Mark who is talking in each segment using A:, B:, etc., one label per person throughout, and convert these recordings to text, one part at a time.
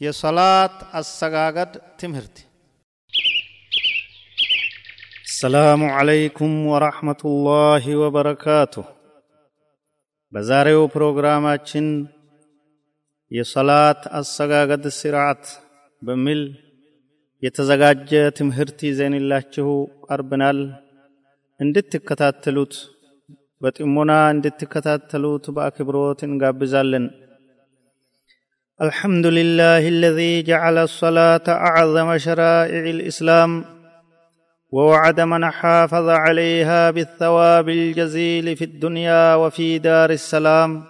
A: የሰላት አሰጋገድ ትምህርት። ሰላሙ ዓለይኩም ወራህመቱላሂ ወበረካቱሁ በዛሬው ፕሮግራማችን የሰላት አሰጋገድ ስርዓት በሚል የተዘጋጀ ትምህርት ይዘንላችሁ ቀርብናል እንድትከታተሉት በጥሞና እንድትከታተሉት በአክብሮት እንጋብዛለን الحمد لله الذي جعل الصلاة أعظم شرائع الإسلام ووعد من حافظ عليها بالثواب الجزيل في الدنيا وفي دار السلام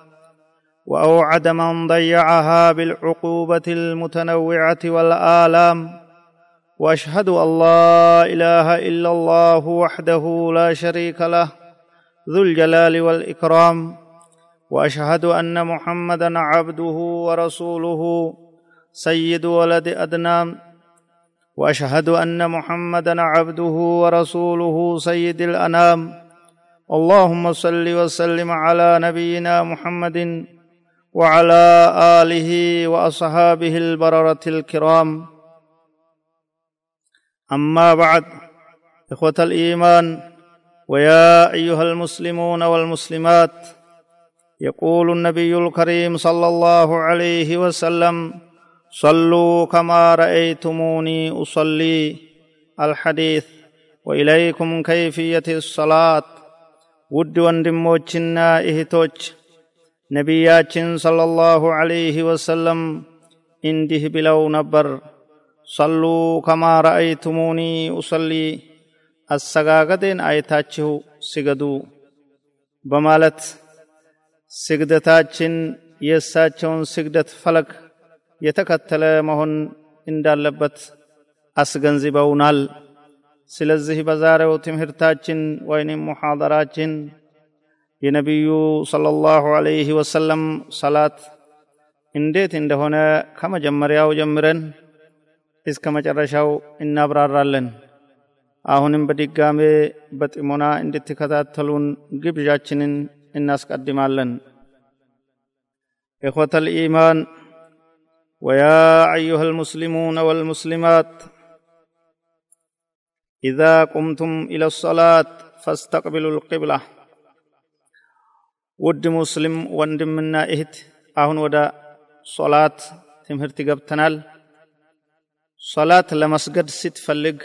A: وأوعد من ضيعها بالعقوبة المتنوعة والآلام وأشهد أن لا إله إلا الله وحده لا شريك له ذو الجلال والإكرام. وأشهد أن محمدا عبده ورسوله سيد ولد ادنام وأشهد أن محمدا عبده ورسوله سيد الأنام. اللهم صل وسلم على نبينا محمد وعلى آله وأصحابه البررة الكرام. أما بعد إخوة الإيمان ويا أيها المسلمون والمسلمات يقول النبي الكريم صلى الله عليه وسلم صلوا كما رأيتموني أصلي. الحديث وإليكم كيفية الصلاة. ود وندموچنا اهتوچ نبياچن صلى الله عليه وسلم انده بلو نبر. صلوا كما رأيتموني أصلي. السغاغدين ايتاچو سغدو بمالت ስግደታችን የእሳቸውን ስግደት ፈለግ የተከተለ መሆን እንዳለበት አስገንዝበውናል። ስለዚህ በዛሬው ትምህርታችን ወይንም ሙሐደራችን የነቢዩ ሰለላሁ ዐለይሂ ወሰለም ሰላት እንዴት እንደሆነ ከመጀመሪያው ጀምረን እስከ መጨረሻው እናብራራለን። አሁንም በድጋሜ በጥሞና እንድትከታተሉን ግብዣችንን እናስቀድማለን إخوة الإيمان ويا أيها المسلمون والمسلمات إذا قمتم إلى الصلاة فاستقبلوا القبلة ود مسلم وندمنا إهت أهن ودا صلاة تمهرت قبتنال صلاة لمسجد ست فلق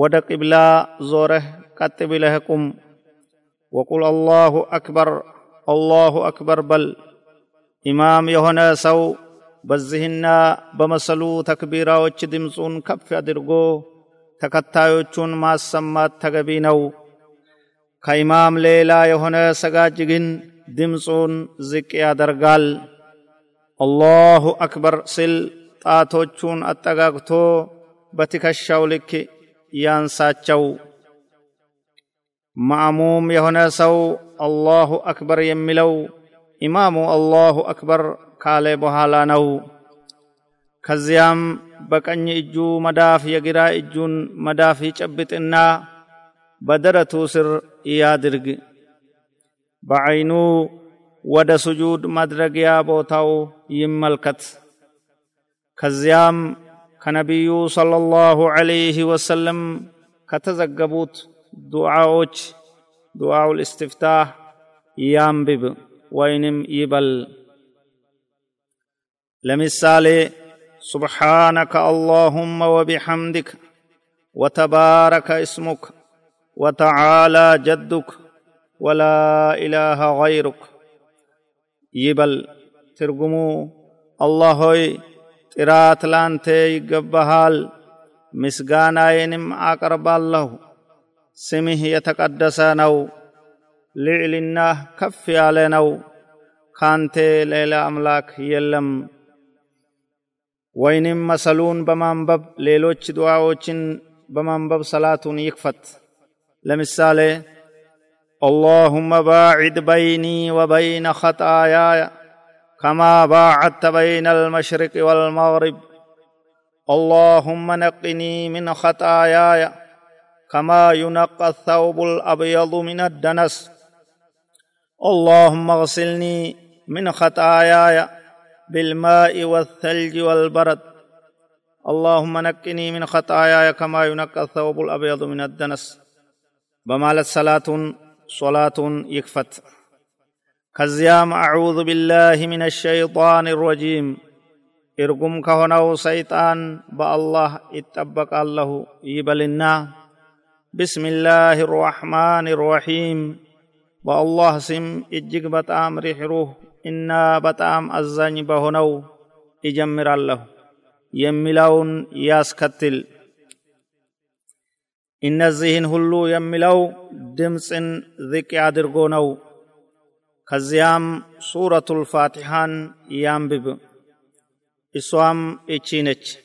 A: ودا قبلة زوره كتب لهكم وقل الله أكبر الله أكبر بل ኢማም የሆነ ሰው በዚህና በመሰሉ ተክቢራዎች ድምፁን ከፍ አድርጎ ተከታዮቹን ማሰማት ተገቢ ነው ከኢማም ሌላ የሆነ ሰጋጅ ግን ድምፁን ዝቅ ያደርጋል አላሁ አክበር ሲል ጣቶቹን አጠጋግቶ በትከሻው ልክ ያንሳቸው ማዕሙም የሆነ ሰው አላሁ አክበር የሚለው ኢማሙ አላሁ አክበር ካለ በኋላ ነው ከዚያም በቀኝ እጁ መዳፍ የግራ እጁን መዳፍ ይጨብጥና በደረቱ ስር ያድርግ በዐይኑ ወደ ስጁድ ማድረጊያ ቦታው ይመልከት ከዚያም ከነቢዩ ሰለላሁ ዐለይሂ ወሰለም ከተዘገቡት ዱዓዎች ዱዓው ልእስትፍታህ ያንብብ ወይንም ይበል ለምሳሌ سبحانك اللهم وبحمدك وتبارك اسمك وتعالى جدك ولا إله غيرك يبل ترجمو الله ጥራት ላንተ ይገባሃል ምስጋናዬንም አቀርባለሁ ስምህ የተቀደሰ ነው ልዕልናህ ከፍ ያለ ነው ካንተ ሌላ አምላክ የለም ወይንም መሰሉን በማንበብ ሌሎች ዱዓዎችን በማንበብ ሰላቱን ይክፈት ለምሳሌ اللهم باعد بيني وبين خطاياي كما باعدت بين المشرق والمغرب اللهم نقني من خطاياي كما ينقى الثوب الأبيض من الدنس. اللهم اغسلني من خطاياي بالماء والثلج والبرد. اللهم نقني من خطاياي كما ينقى الثوب الأبيض من الدنس. بمالت صلاة صلاة يكفت. كزيام أعوذ بالله من الشيطان الرجيم. إرقم كهنو سيطان بالله اتبق الله يبلنا. بسم الله الرحمن الرحيم والله سم إجيك بتام رحروه إنا بتام أزاني بهنو إجمر الله يملون ياسكتل إن الزهن هلو يملو دمس ذك عدرقونو كزيام سورة الفاتحان يامبب إسوام إتشينج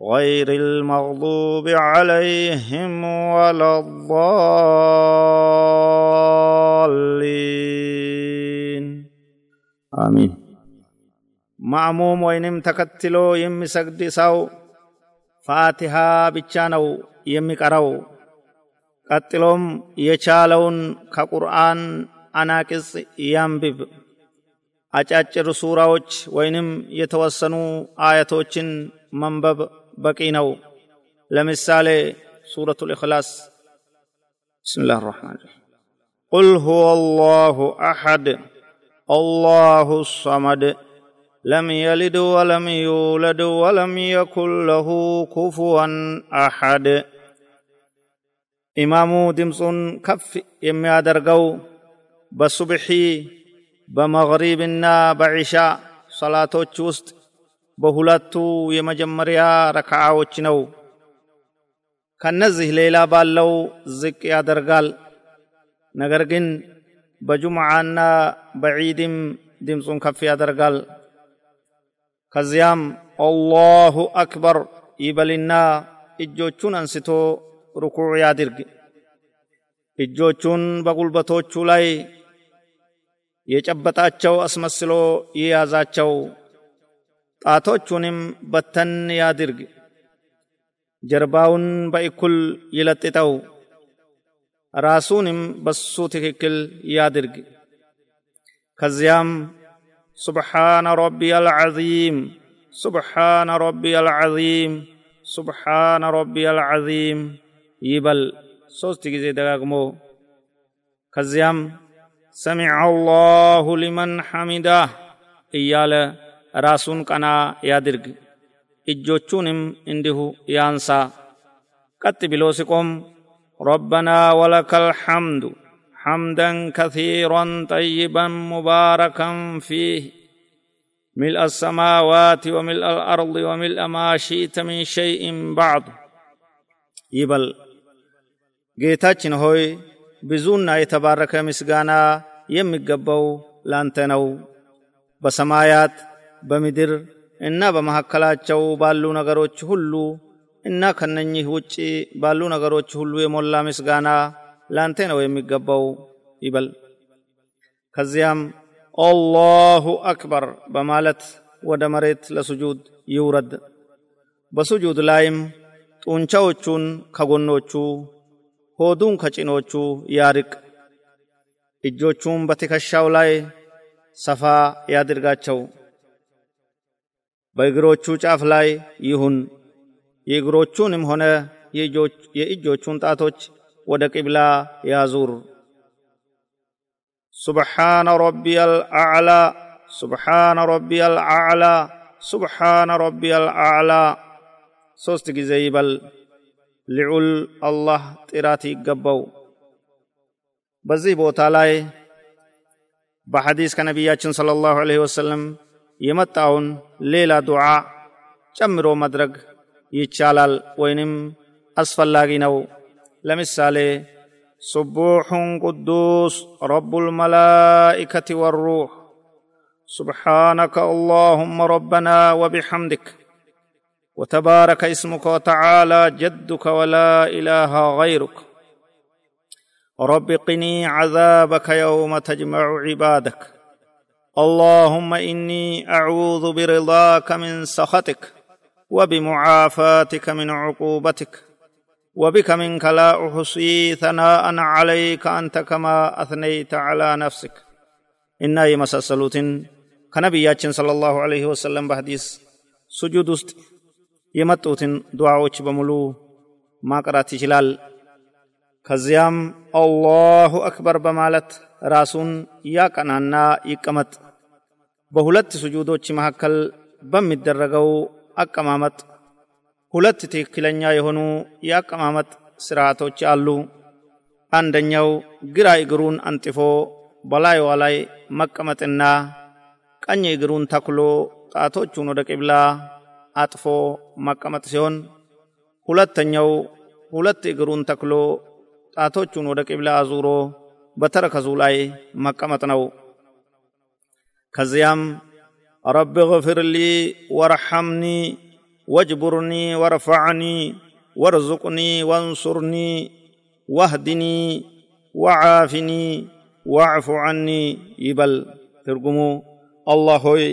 A: غير المغضوب عليهم ولا الضالين آمين معموم وينم تكتلو يم سجد ساو فاتحة بچانو يم قرو ቀጥሎም የቻለውን ከቁርአን አናቅጽ ያንብብ አጫጭር ሱራዎች ወይንም የተወሰኑ አያቶችን መንበብ በቂ ነው ለምሳሌ ሱረቱ ልእክላስ بسم الله الرحمن الرحيم قل هو الله احد الله الصمد لم يلد ولم يولد ولم يكن له كفوا احد ኢማሙ ድምፁን ከፍ የሚያደርገው በሱብሒ በመግሪብና በዒሻ ሰላቶች ውስጥ በሁለቱ የመጀመሪያ ረክዓዎች ነው። ከነዚህ ሌላ ባለው ዝቅ ያደርጋል። ነገር ግን በጁምዓና በዒድም ድምፁን ከፍ ያደርጋል። ከዚያም አላሁ አክበር ይበልና እጆቹን አንስቶ ሩኩዕ ያድርግ። እጆቹን በጉልበቶቹ ላይ የጨበጣቸው አስመስሎ ይያዛቸው قاتوچونم بتن يادرج جرباون بأكل يلتتاو راسونم بسوتك كل يادرج خزيام سبحان ربي العظيم سبحان ربي العظيم سبحان ربي العظيم يبل صوت جزي دقاقمو خزيام سمع الله لمن حمده إياله ራሱን ቀና ያድርግ እጆቹንም እንዲሁ ያንሳ ቀጥ ብሎ ሲቆም ረበና ወለከ ልሐምዱ حمدا كثيرا طيبا مباركا فيه ملء السماوات وملء الارض وملء ما شئت من شيء بعد يبل ጌታችን ሆይ ብዙና የተባረከ ምስጋና የሚገባው ላንተ ነው በሰማያት በምድር እና በመካከላቸው ባሉ ነገሮች ሁሉ እና ከነኚህ ውጭ ባሉ ነገሮች ሁሉ የሞላ ምስጋና ላንተ ነው የሚገባው ይበል። ከዚያም አላሁ አክበር በማለት ወደ መሬት ለስጁድ ይውረድ። በስጁድ ላይም ጡንቻዎቹን ከጎኖቹ ሆዱን ከጭኖቹ ያርቅ። እጆቹን በትከሻው ላይ ሰፋ ያድርጋቸው በእግሮቹ ጫፍ ላይ ይሁን የእግሮቹንም ሆነ የእጆቹን ጣቶች ወደ ቂብላ ያዙር سبحان ربي الأعلى سبحان ربي الأعلى سبحان ربي الأعلى ሶስት ጊዜ ይበል ልዑል አላህ ጥራት ይገባው በዚህ ቦታ ላይ በሐዲስ ከነቢያችን صلى الله عليه وسلم የመጣውን ሌላ ዱዓ ጨምሮ ማድረግ ይቻላል ወይንም አስፈላጊ ነው ለምሳሌ سبوح قدوس رب الملائكة والروح سبحانك اللهم ربنا وبحمدك وتبارك اسمك وتعالى جدك ولا اله غيرك رب قني عذابك يوم تجمع عبادك اللهم اني اعوذ برضاك من سخطك وبمعافاتك من عقوبتك وبك منك لا احصي ثناء عليك انت كما اثنيت على نفسك انا يمسسلوت كنبياتنا صلى الله عليه وسلم بحديث سجود است የመጡትን ዱዓዎች በሙሉ ማቅራት ይችላል ከዚያም አላሁ አክበር በማለት ራሱን ያቀናና ይቀመጥ። በሁለት ስጁዶች መካከል በሚደረገው አቀማመጥ ሁለት ትክክለኛ የሆኑ የአቀማመጥ ስርዓቶች አሉ። አንደኛው ግራ እግሩን አንጥፎ በላይዋ ላይ መቀመጥና ቀኝ እግሩን ተክሎ ጣቶቹን ወደ ቂብላ አጥፎ መቀመጥ ሲሆን ሁለተኛው ሁለት እግሩን ተክሎ ጣቶቹን ወደ ቂብላ አዙሮ በተረከዙ ላይ መቀመጥ ነው ከዚያም ረቢ ግፍር ሊ ወርሐምኒ ወጅቡርኒ ወርፈዕኒ ወርዙቅኒ ወንሱርኒ ወህድኒ ወዓፊኒ ዋዕፉ ዐኒ ይበል ትርጉሙ አላህ ሆይ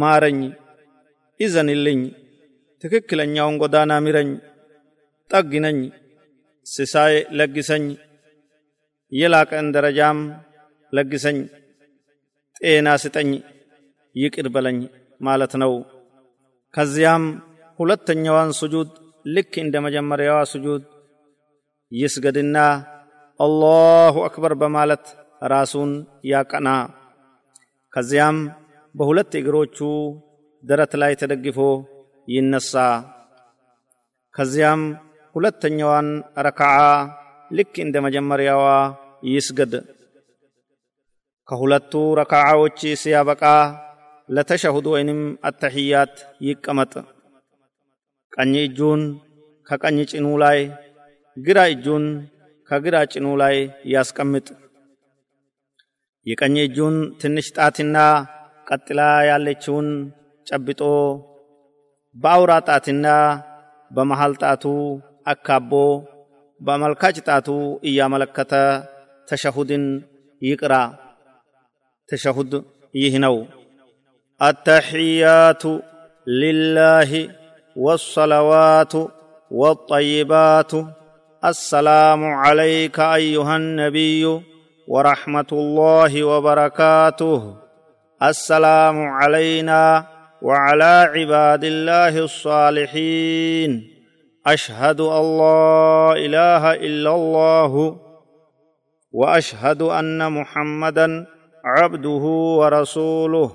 A: ማረኝ ኢዘንልኝ ትክክለኛውን ጎዳና ምረኝ ጠግነኝ ስሳይ ለግሰኝ የላቀን ደረጃም ለግሰኝ ጤና ስጠኝ ይቅር በለኝ ማለት ነው። ከዚያም ሁለተኛዋን ስጁድ ልክ እንደ መጀመሪያዋ ስጁድ ይስገድና አላሁ አክበር በማለት ራሱን ያቀና። ከዚያም በሁለት እግሮቹ ደረት ላይ ተደግፎ ይነሳ። ከዚያም ሁለተኛዋን ረክዓ ልክ እንደ መጀመሪያዋ ይስገድ። ከሁለቱ ረክዓዎች ሲያበቃ ለተሸሁድ ወይንም አተሕያት ይቀመጥ። ቀኝ እጁን ከቀኝ ጭኑ ላይ ግራ እጁን ከግራ ጭኑ ላይ ያስቀምጥ። የቀኝ እጁን ትንሽ ጣትና ቀጥላ ያለችውን ጨብጦ በአውራ ጣትና በመሃል ጣቱ አካቦ በአመልካች ጣቱ እያመለከተ ተሸሁድን ይቅራ ተሸሁድ ይህ ነው التحيات لله والصلوات والطيبات السلام عليك ايها النبي ورحمه الله وبركاته السلام علينا وعلى عباد الله الصالحين أشهد أن لا إله إلا الله وأشهد أن محمدا عبده ورسوله.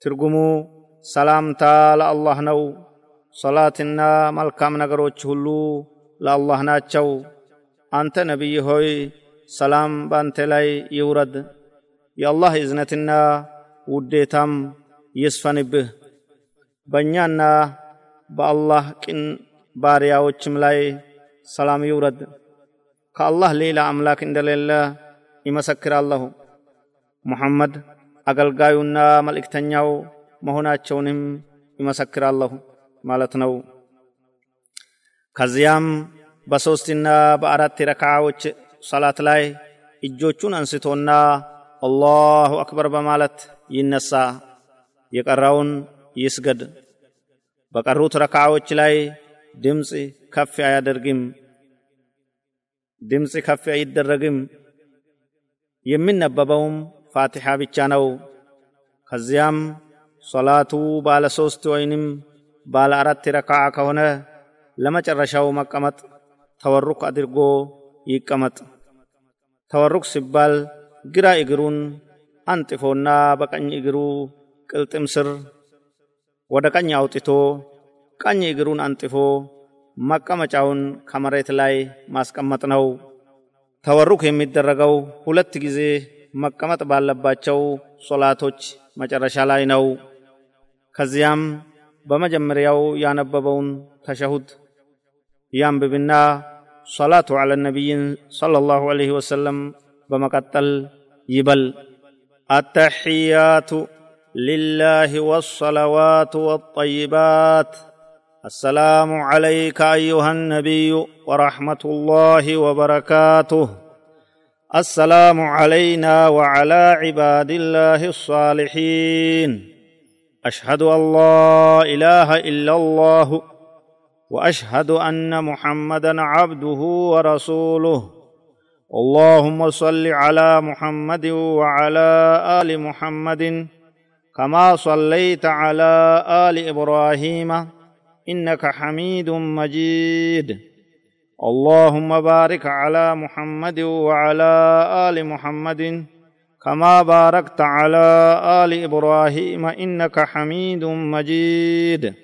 A: ትርጉሙ ሰላምታ ለአላህ ነው ሶላትና መልካም ነገሮች ሁሉ ለአላህ ናቸው አንተ ነቢይ ሆይ ሰላም ባንተ ላይ ይውረድ. የአላህ እዝነትና ውዴታም ይስፈንብህ. በእኛና በአላህ ባሪያዎችም ላይ ሰላም ይውረድ። ከአላህ ሌላ አምላክ እንደሌለ ይመሰክራለሁ። ሙሐመድ አገልጋዩና መልእክተኛው መሆናቸውንም ይመሰክራለሁ ማለት ነው። ከዚያም በሦስትና በአራት ረካዓዎች ሰላት ላይ እጆቹን አንስቶና አላሁ አክበር በማለት ይነሳ። የቀራውን ይስገድ። በቀሩት ረካዓዎች ላይ ድምፅ ከፍ አያደርግም ድምፅ ከፍ አይደረግም። የሚነበበውም ፋቲሓ ብቻ ነው። ከዚያም ሶላቱ ባለ ሶስት ወይንም ባለ አራት ረካዓ ከሆነ ለመጨረሻው መቀመጥ ተወሩክ አድርጎ ይቀመጥ። ተወሩክ ሲባል ግራ እግሩን አንጥፎና በቀኝ እግሩ ቅልጥም ስር ወደ ቀኝ አውጥቶ ቀኝ እግሩን አንጥፎ መቀመጫውን ከመሬት ላይ ማስቀመጥ ነው። ተወሩክ የሚደረገው ሁለት ጊዜ መቀመጥ ባለባቸው ሶላቶች መጨረሻ ላይ ነው። ከዚያም በመጀመሪያው ያነበበውን ተሸሁድ ያንብብና ሶላቱ ዐለ ነቢይን ሰለላሁ ዐለይሂ ወሰለም በመቀጠል ይበል አተሕያቱ ሊላሂ ወሰላዋቱ ወጠይባት السلام عليك أيها النبي ورحمة الله وبركاته. السلام علينا وعلى عباد الله الصالحين. أشهد أن لا إله إلا الله وأشهد أن محمدا عبده ورسوله. اللهم صل على محمد وعلى آل محمد كما صليت على آل إبراهيم إنك حميد مجيد. اللهم بارك على محمد وعلى آل محمد كما باركت على آل إبراهيم إنك حميد مجيد.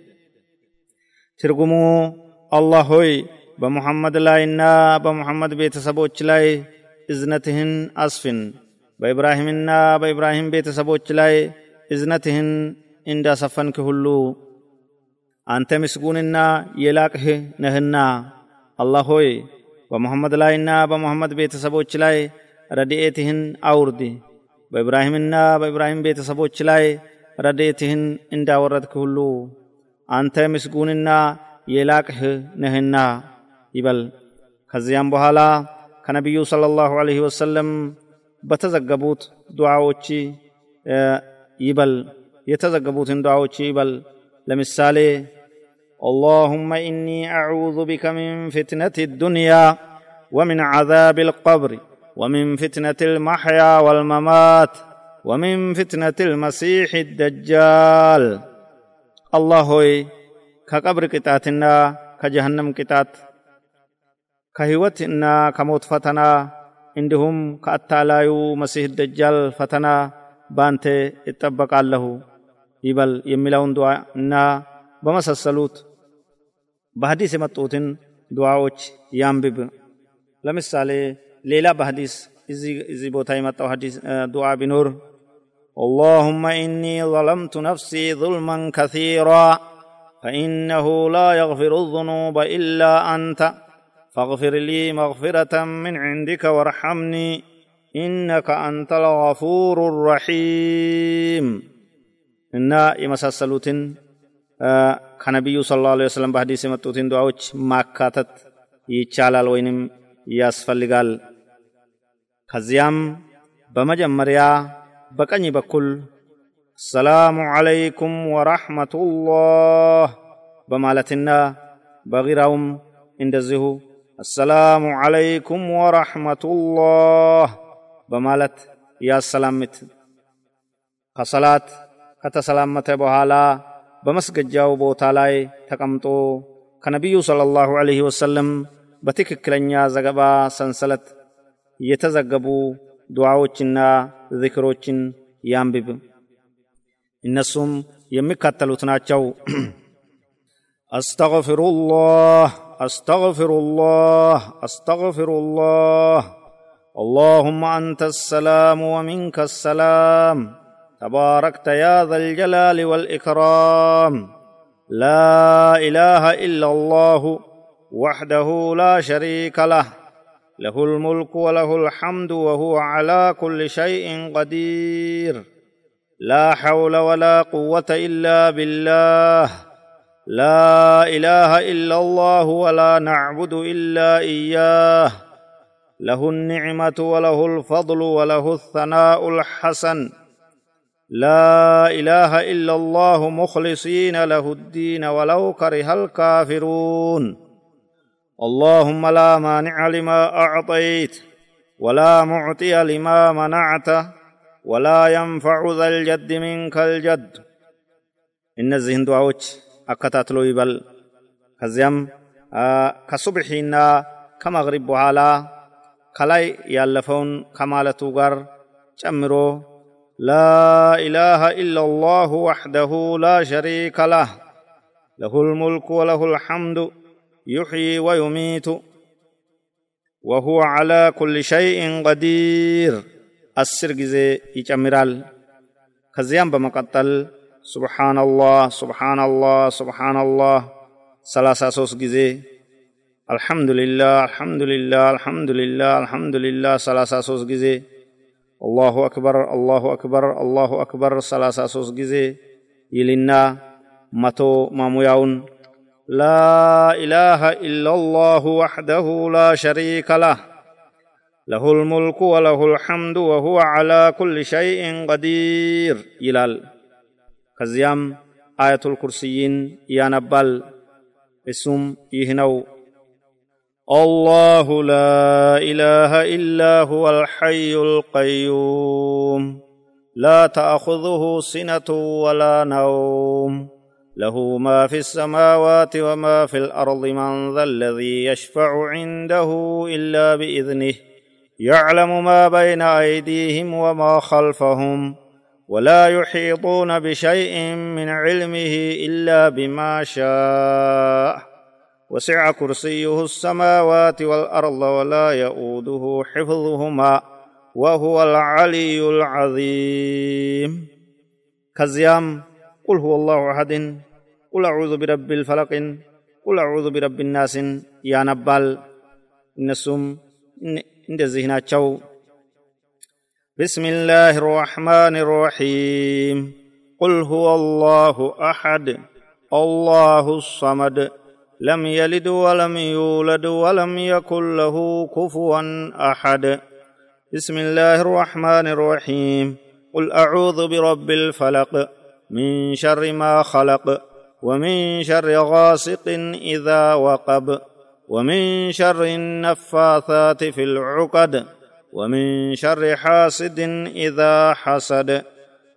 A: ترجموا الله هوي بمحمد لاينا بمحمد بيت سبوچ لاي اذنتهن اسفن بإبراهيمنا بإبراهيم بيت سبوچ لاي اذنتهن عند سفن كهلو አንተ ምስጉንና የላቅህ ነህና አላህ ሆይ በሙሐመድ ላይና በሙሐመድ ቤተሰቦች ላይ ረድኤትህን አውርድ በኢብራሂምና በኢብራሂም ቤተሰቦች ላይ ረድኤትህን እንዳወረድክ ሁሉ አንተ ምስጉንና የላቅህ ነህና ይበል። ከዚያም በኋላ ከነቢዩ ሰለላሁ ዐለይሂ ወሰለም በተዘገቡት ዱዓዎች ይበል። የተዘገቡትን ዱዓዎች ይበል። ለምሳሌ اللهم إني أعوذ بك من فتنة الدنيا ومن عذاب القبر ومن فتنة المحيا والممات ومن فتنة المسيح الدجال. الله هوي كقبر كتاتنا كجهنم كتات كهوتنا كموت فتنا عندهم كأتالايو مسيح الدجال فتنا بانته إتبقى له يبل يملون دعاءنا بمسسلوت. በሐዲስ የመጡትን ዱዓዎች ያንብብ ለምሳሌ ሌላ በሐዲስ እዚህ ቦታ የመጣው ሐዲስ ዱዓ ቢኖር اللهم إني ظلمت نفسي ظلما كثيرا فإنه لا يغفر الذنوب إلا أنت فاغفر لي مغفرة من عندك وارحمني إنك أنت الغفور الرحيم إن يمسسلوتن ከነቢዩ ስለ ላ ወሰለም በሐዲስ የመጡትን ዱዓዎች ማካተት ይቻላል ወይንም ያስፈልጋል ከዚያም በመጀመሪያ በቀኝ በኩል ሰላሙ ዓለይኩም ወራሕመቱላህ በማለትና በጊራውም እንደዚሁ አሰላሙ ዓለይኩም ወራሕመቱላህ በማለት ያሰላምት ከሰላት ከተሰላመተ በኋላ በመስገጃው ቦታ ላይ ተቀምጦ ከነቢዩ ሰለላሁ ዐለይሂ ወሰለም በትክክለኛ ዘገባ ሰንሰለት የተዘገቡ ዱዓዎችና ዚክሮችን ያንብብ። እነሱም የሚከተሉት ናቸው። አስተግፊሩላህ አስተግፊሩላህ አስተግፊሩላህ አላሁመ አንተ ሰላም ወሚንከ ሰላም تباركت يا ذا الجلال والإكرام. لا إله إلا الله وحده لا شريك له. له الملك وله الحمد وهو على كل شيء قدير. لا حول ولا قوة إلا بالله. لا إله إلا الله ولا نعبد إلا إياه. له النعمة وله الفضل وله الثناء الحسن. لا إله إلا الله مخلصين له الدين ولو كره الكافرون. اللهم لا مانع لما أعطيت ولا معطي لما منعت ولا ينفع ذا الجد منك الجد. إن الزهن دعوك أكتات بل كزيم آه، كصبحينا كمغرب على كلاي يالفون كمالتوغر غر چمرو لا إله إلا الله وحده لا شريك له. له الملك وله الحمد يحيي ويميت وهو على كل شيء قدير. السرقزي يجمرال خزيان بمقتل. سبحان الله سبحان الله سبحان الله. سلاسة سوس جزي الحمد لله الحمد لله الحمد لله الحمد لله. ثلاثة سوس جزي አላሁ አክበር አላሁ አክበር አላሁ አክበር ሰላሳ ሶስት ጊዜ ይልና መቶ ማሙያውን لا اله الا الله وحده لا شريك له له الملك وله الحمد وهو على كل شيء قدير يلال كزيام آية الكرسيين يا نبال اسم يهنو الله لا إله إلا هو الحي القيوم. لا تأخذه سنة ولا نوم. له ما في السماوات وما في الأرض من ذا الذي يشفع عنده إلا بإذنه. يعلم ما بين أيديهم وما خلفهم. ولا يحيطون بشيء من علمه إلا بما شاء. وسع كرسيه السماوات والأرض ولا يئوده حفظهما وهو العلي العظيم. كزيام قل هو الله أحد قل أعوذ برب الفلق قل أعوذ برب الناس. يا نبال النسوم عند ذهناتشو بسم الله الرحمن الرحيم. قل هو الله أحد الله الصمد لم يلد ولم يولد ولم يكن له كفوا أحد. بسم الله الرحمن الرحيم. قل أعوذ برب الفلق من شر ما خلق ومن شر غاسق إذا وقب ومن شر النفاثات في العقد ومن شر حاسد إذا حسد.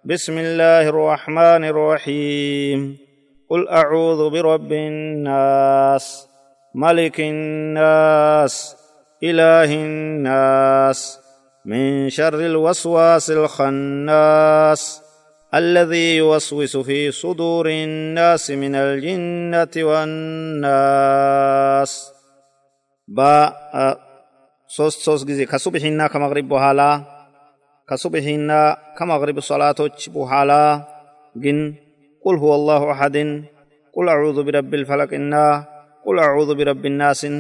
A: بسم الله الرحمن الرحيم. قل اعوذ برب الناس ملك الناس اله الناس من شر الوسواس الخناس الذي يوسوس في صدور الناس من الجنه والناس با ሶስት ሶስት ጊዜ ከሱብሒና ከመግሪብ በኋላ ከሱብሒና ከመግሪብ ሶላቶች በኋላ ግን ቁል ሁወ አላሁ አሐድን ቁል አዑዙ ቢረቢ ልፈለቅና ቁል አዑዙ ቢረቢ ናስን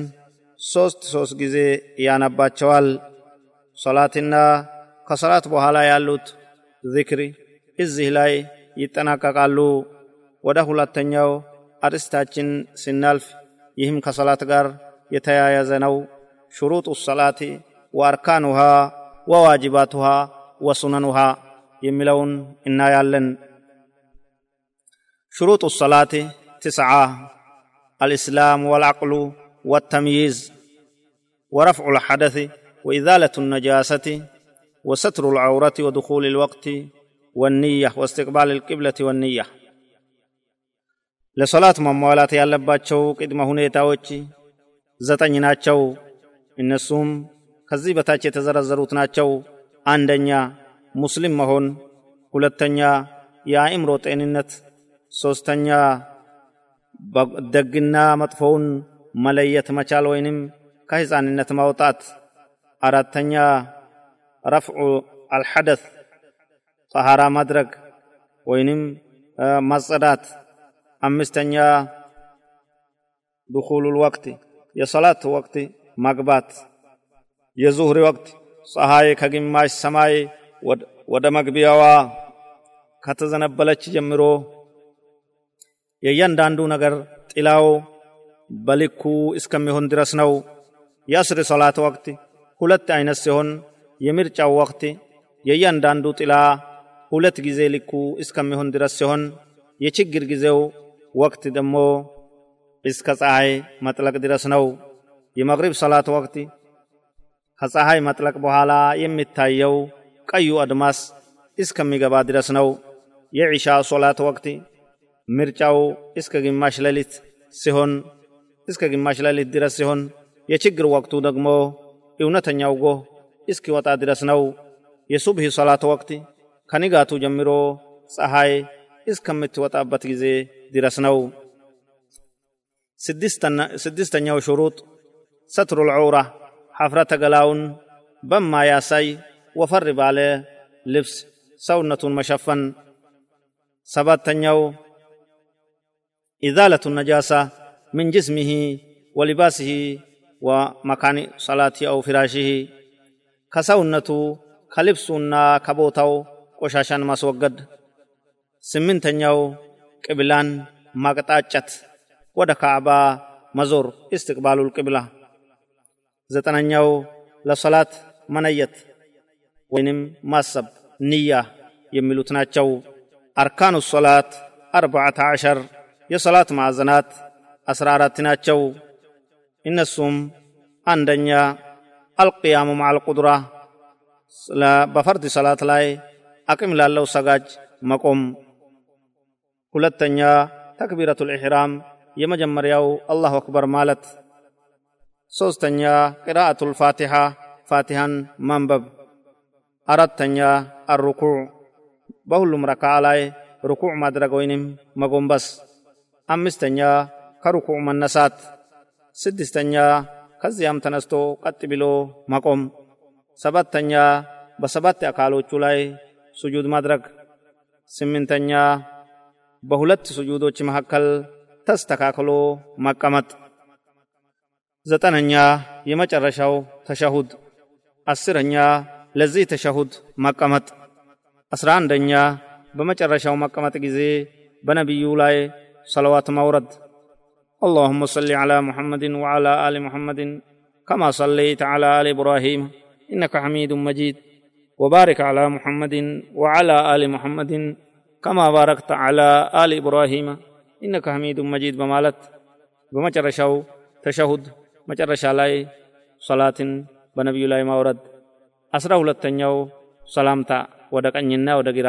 A: ሶስት ሶስት ጊዜ ያነባቸዋል ሶላትና ከሶላት በኋላ ያሉት ዚክሪ እዚህ ላይ ይጠናቀቃሉ ወደ ሁለተኛው አርስታችን ስናልፍ ይህም ከሶላት ጋር የተያያዘ ነው شروط الصلاة وأركانها وواجباتها وسننها يملون إنا يالن شروط الصلاة تسعة الإسلام والعقل والتمييز ورفع الحدث وإزالة النجاسة وستر العورة ودخول الوقت والنية واستقبال القبلة والنية ለሶላት መሟላት ያለባቸው ቅድመ ሁኔታዎች ዘጠኝ ናቸው እነሱም ከዚህ በታች የተዘረዘሩት ናቸው አንደኛ ሙስሊም መሆን ሁለተኛ የአእምሮ ጤንነት ሶስተኛ ደግና መጥፎውን መለየት መቻል ወይንም ከህፃንነት ማውጣት። አራተኛ ረፍዑ አልሐደት ጠሃራ ማድረግ ወይንም ማጸዳት። አምስተኛ ድኹሉል ወቅት የሰላት ወቅት መግባት የዙህሪ ወቅት ፀሐይ ከግማሽ ሰማይ ወደ መግቢያዋ ከተዘነበለች ጀምሮ የእያንዳንዱ ነገር ጥላው በልኩ እስከሚሆን ድረስ ነው። የአስር ሶላት ወቅት ሁለት አይነት ሲሆን የምርጫው ወቅት የእያንዳንዱ ጥላ ሁለት ጊዜ ልኩ እስከሚሆን ድረስ ሲሆን የችግር ጊዜው ወቅት ደግሞ እስከ ፀሐይ መጥለቅ ድረስ ነው። የመግሪብ ሰላት ወቅት ከፀሐይ መጥለቅ በኋላ የሚታየው ቀዩ አድማስ እስከሚገባ ድረስ ነው። የዒሻ ሶላት ወቅት ምርጫው እስከ ግማሽ ሌሊት ሲሆን እስከ ግማሽ ሌሊት ድረስ ሲሆን የችግር ወቅቱ ደግሞ እውነተኛው ጎህ እስኪወጣ ድረስ ነው። የሱብሂ ሶላት ወቅት ከንጋቱ ጀምሮ ፀሐይ እስከምትወጣበት ጊዜ ድረስ ነው። ስድስተኛው ሽሩጥ ሰትሩ ልዑራ ሐፍረተ ገላውን በማያሳይ ወፈር ባለ ልብስ ሰውነቱን መሸፈን። ሰባተኛው ኢዛለቱ ነጃሳ ምን ጅስሚሂ ወሊባስሂ ወመካኒ ሰላቲ አው ፊራሽሂ ከሰውነቱ ከልብሱና ከቦታው ቆሻሻን ማስወገድ ስምንተኛው ቅብላን ማቅጣጨት ወደ ካዕባ መዞር እስትቅባሉል ቅብላ ዘጠነኛው ለሰላት መነየት ወይንም ማሰብ ንያ የሚሉት ናቸው አርካኑ ሶላት አርባዓተ ዓሸር የሰላት ማዕዘናት አስራ አራት ናቸው እነሱም አንደኛ አልቅያሙ ማዕ አልቁድራ በፈርድ ሰላት ላይ አቅም ላለው ሰጋጅ መቆም ሁለተኛ ተክቢረቱ ልኢሕራም የመጀመሪያው አላሁ አክበር ማለት ሶስተኛ ቅራአቱ ልፋቲሓ ፋቲሃን ማንበብ አራተኛ አርኩዕ በሁሉም ረክዓ ላይ ርኩዕ ማድረግ ወይንም መጎንበስ አምስተኛ ከርኩዕ መነሳት ስድስተኛ ከዚያም ተነስቶ ቀጥ ብሎ መቆም ሰባተኛ በሰባት አካሎቹ ላይ ስጁድ ማድረግ ስምንተኛ በሁለት ስጁዶች መካከል ተስተካክሎ መቀመጥ ዘጠነኛ የመጨረሻው ተሸሁድ አስረኛ ለዚህ ተሸሁድ መቀመጥ አስራ አንደኛ በመጨረሻው መቀመጥ ጊዜ በነቢዩ ላይ ሰለዋት ማውረድ اللهم صل على محمد وعلى ال محمد كما صليت على ال ابراهيم انك حميد مجيد وبارك على محمد وعلى ال محمد كما باركت على ال ابراهيم انك حميد مجيد بمالت بمجرشاو تشهد መጨረሻ ላይ ሶላትን በነቢዩ ላይ ማውረድ አስራ ሁለተኛው ሰላምታ ወደ ቀኝና ወደ ግራ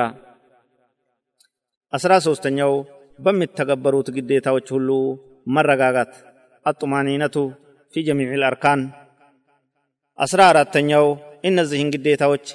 A: አስራ ሶስተኛው በሚተገበሩት ግዴታዎች ሁሉ መረጋጋት። አጡማኒነቱ ፊ ጀሚዕ ልአርካን አስራ አራተኛው እነዚህን ግዴታዎች